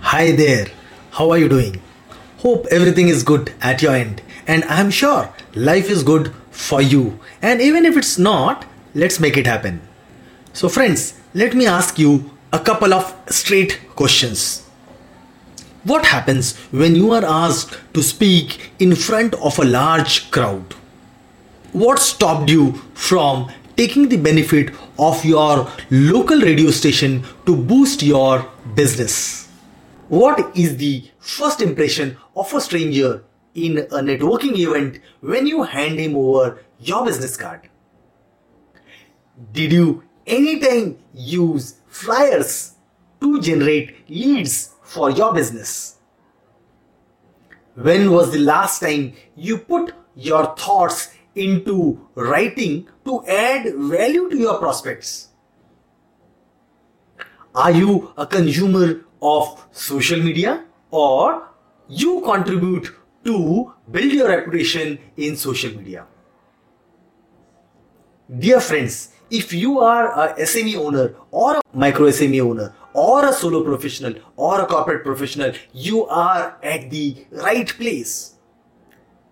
Hi there, how are you doing? Hope everything is good at your end, and I'm sure life is good for you. And even if it's not, let's make it happen. So, friends, let me ask you a couple of straight questions. What happens when you are asked to speak in front of a large crowd? What stopped you from taking the benefit of your local radio station to boost your business? What is the first impression of a stranger in a networking event when you hand him over your business card? Did you anytime use flyers to generate leads for your business? When was the last time you put your thoughts into writing to add value to your prospects? Are you a consumer of social media or you contribute to build your reputation in social media? Dear friends, if you are a SME owner or a micro SME owner or a solo professional or a corporate professional, you are at the right place.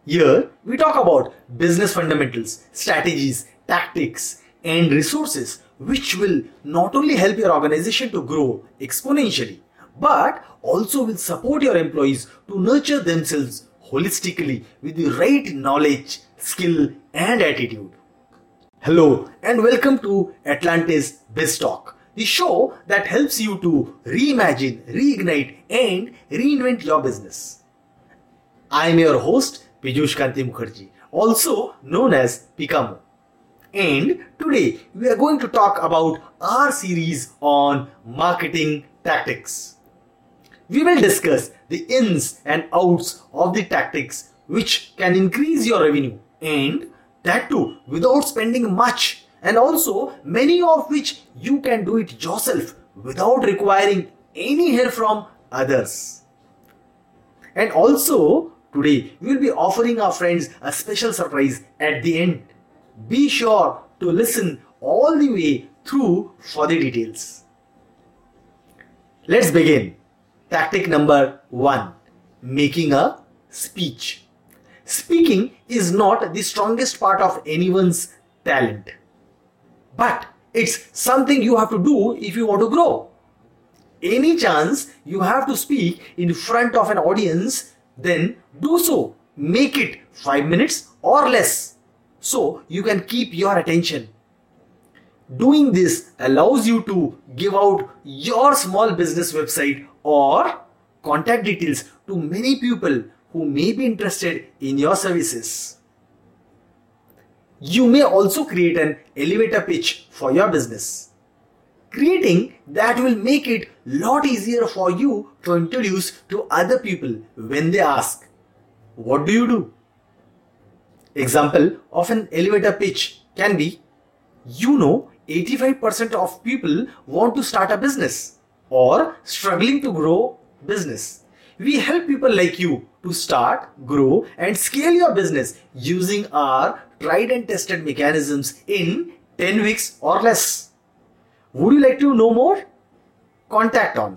Here, we talk about business fundamentals, strategies, tactics, and resources which will not only help your organization to grow exponentially, but also will support your employees to nurture themselves holistically with the right knowledge, skill, and attitude. Hello, and welcome to Atlantis Biz Talk, the show that helps you to reimagine, reignite, and reinvent your business. I am your host, Piyush Kanti Mukherjee, also known as Pikamo. And today we are going to talk about our series on marketing tactics. We will discuss the ins and outs of the tactics which can increase your revenue and that too without spending much and also many of which you can do it yourself without requiring any help from others. And also today we will be offering our friends a special surprise at the end. Be sure to listen all the way through for the details. Let's begin. Tactic number one making a speech. Speaking is not the strongest part of anyone's talent, but it's something you have to do if you want to grow. Any chance you have to speak in front of an audience, then do so. Make it 5 minutes or less so you can keep your attention. Doing this allows you to give out your small business website or contact details to many people who may be interested in your services. You may also create an elevator pitch for your business. Creating that will make it lot easier for you to introduce to other people when they ask, what do you do? Example of an elevator pitch can be, you know 85% of people want to start a business or struggling to grow business. We help people like you to start, grow, and scale your business using our tried and tested mechanisms in 10 weeks or less. Would you like to know more? Contact on.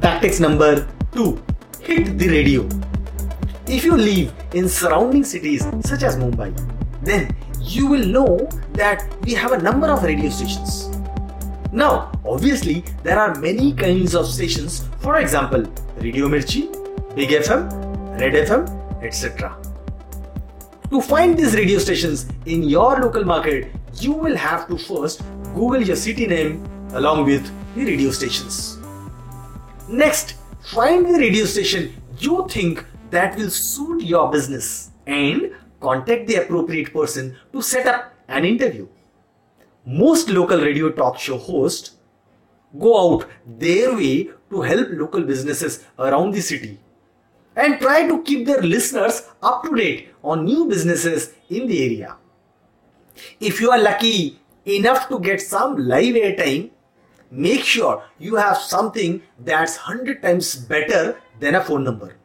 Tactics number 2 Hit the radio. If you live in surrounding cities such as Mumbai, then you will know that we have a number of radio stations. Now, obviously, there are many kinds of stations, for example, Radio Mirchi, Big FM, Red FM, etc. To find these radio stations in your local market, you will have to first Google your city name along with the radio stations. Next, find the radio station you think that will suit your business and contact the appropriate person to set up an interview. Most local radio talk show hosts go out their way to help local businesses around the city and try to keep their listeners up to date on new businesses in the area. If you are lucky enough to get some live airtime, make sure you have something that's 100 times better than a phone number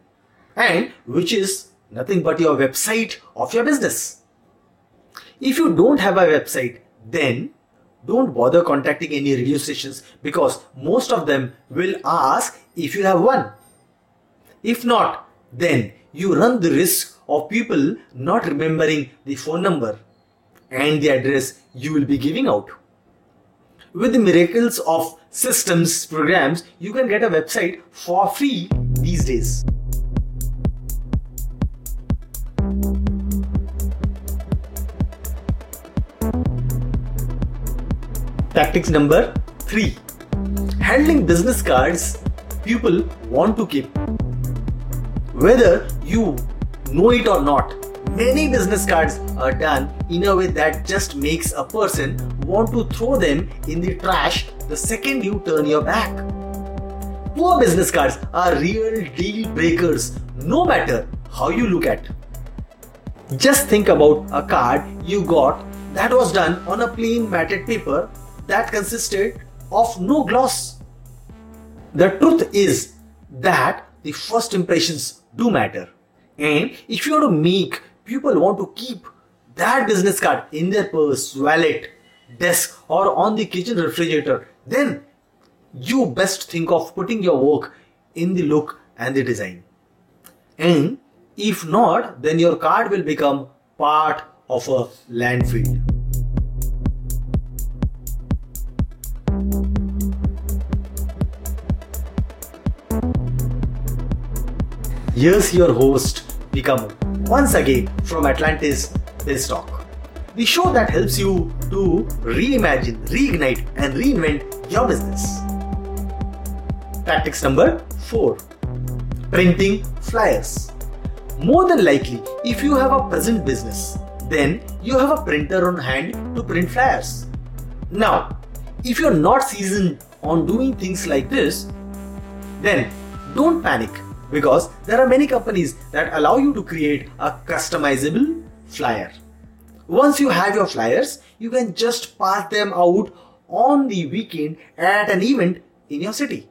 and which is nothing but your website of your business. If you don't have a website, then don't bother contacting any radio stations because most of them will ask if you have one. If not, then you run the risk of people not remembering the phone number and the address you will be giving out. With the miracles of systems programs, you can get a website for free these days. Tactics number three handling business cards people want to keep. Whether you know it or not, many business cards are done in a way that just makes a person want to throw them in the trash the second you turn your back. Poor business cards are real deal breakers no matter how you look at. Just think about a card you got that was done on a plain matted paper that consisted of no gloss. The truth is that the first impressions do matter. And if you want to make people want to keep that business card in their purse, wallet, desk, or on the kitchen refrigerator, then you best think of putting your work in the look and the design. And if not, then your card will become part of a landfill. Here's your host, Pikamo, once again from Atlantis Biz the show that helps you to reimagine, reignite, and reinvent your business. Tactics number 4 Printing flyers. More than likely, if you have a present business, then you have a printer on hand to print flyers. Now, if you're not seasoned on doing things like this, then don't panic because there are many companies that allow you to create a customizable flyer. Once you have your flyers, you can just pass them out on the weekend at an event in your city.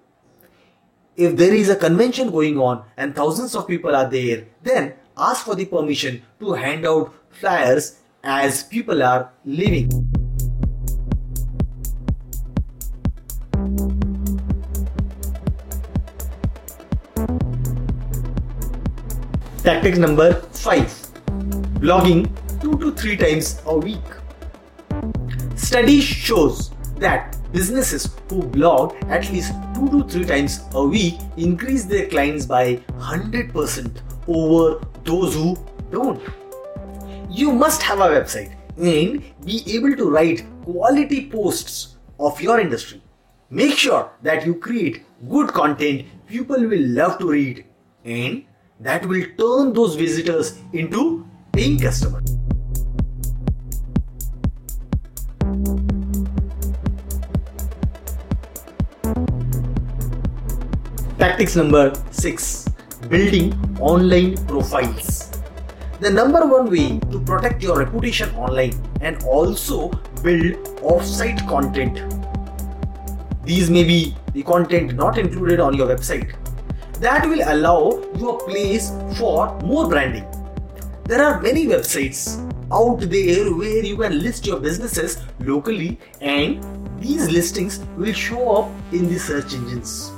If there is a convention going on and thousands of people are there, then ask for the permission to hand out flyers as people are leaving. Tactic number 5 Blogging 2 to 3 times a week. Study shows that businesses who blog at least 2 to 3 times a week increase their clients by 100% over those who don't. You must have a website and be able to write quality posts of your industry. Make sure that you create good content people will love to read and that will turn those visitors into paying customers. Tactics number 6 Building online profiles. The number one way to protect your reputation online and also build off-site content. These may be the content not included on your website that will allow you a place for more branding. There are many websites out there where you can list your businesses locally and these listings will show up in the search engines.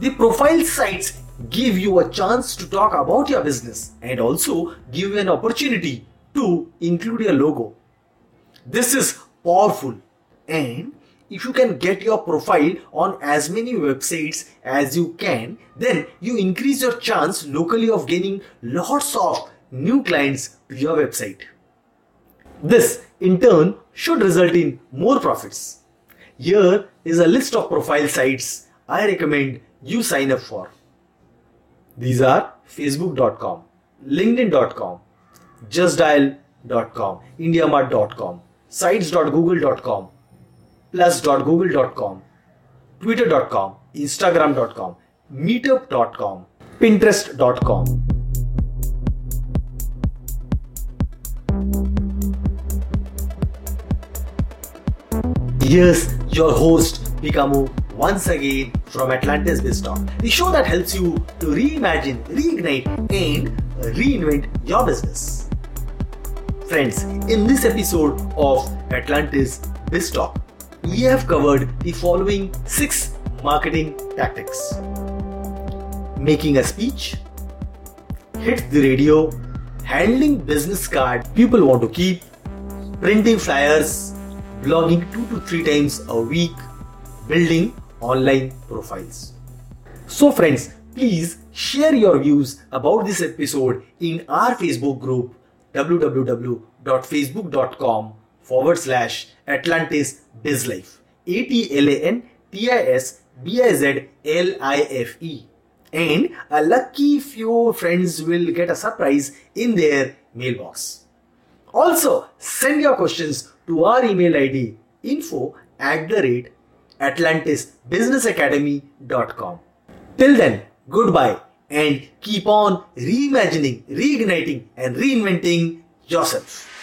The profile sites give you a chance to talk about your business and also give you an opportunity to include your logo. This is powerful and if you can get your profile on as many websites as you can, then you increase your chance locally of gaining lots of new clients to your website. This in turn should result in more profits. Here is a list of profile sites I recommend you sign up for. These are facebook.com, linkedin.com, justdial.com, indiamart.com, sites.google.com, plus.google.com, twitter.com, instagram.com, meetup.com, pinterest.com. Yes, your host Pikamo once again from Atlantis BizTalk, the show that helps you to reimagine, reignite, and reinvent your business. Friends, in this episode of Atlantis BizTalk, we have covered the following six marketing tactics. Making a speech, hit the radio, handling business card. People want to keep, printing flyers, blogging two to three times a week, building online profiles. So, friends, please share your views about this episode in our Facebook group www.facebook.com forward slash Atlantis Bizlife. A T L A N T I S B I Z L I F E. And a lucky few friends will get a surprise in their mailbox. Also, send your questions to our email ID info at the rate atlantisbusinessacademy.com. Till then, goodbye and keep on reimagining, reigniting, and reinventing yourself.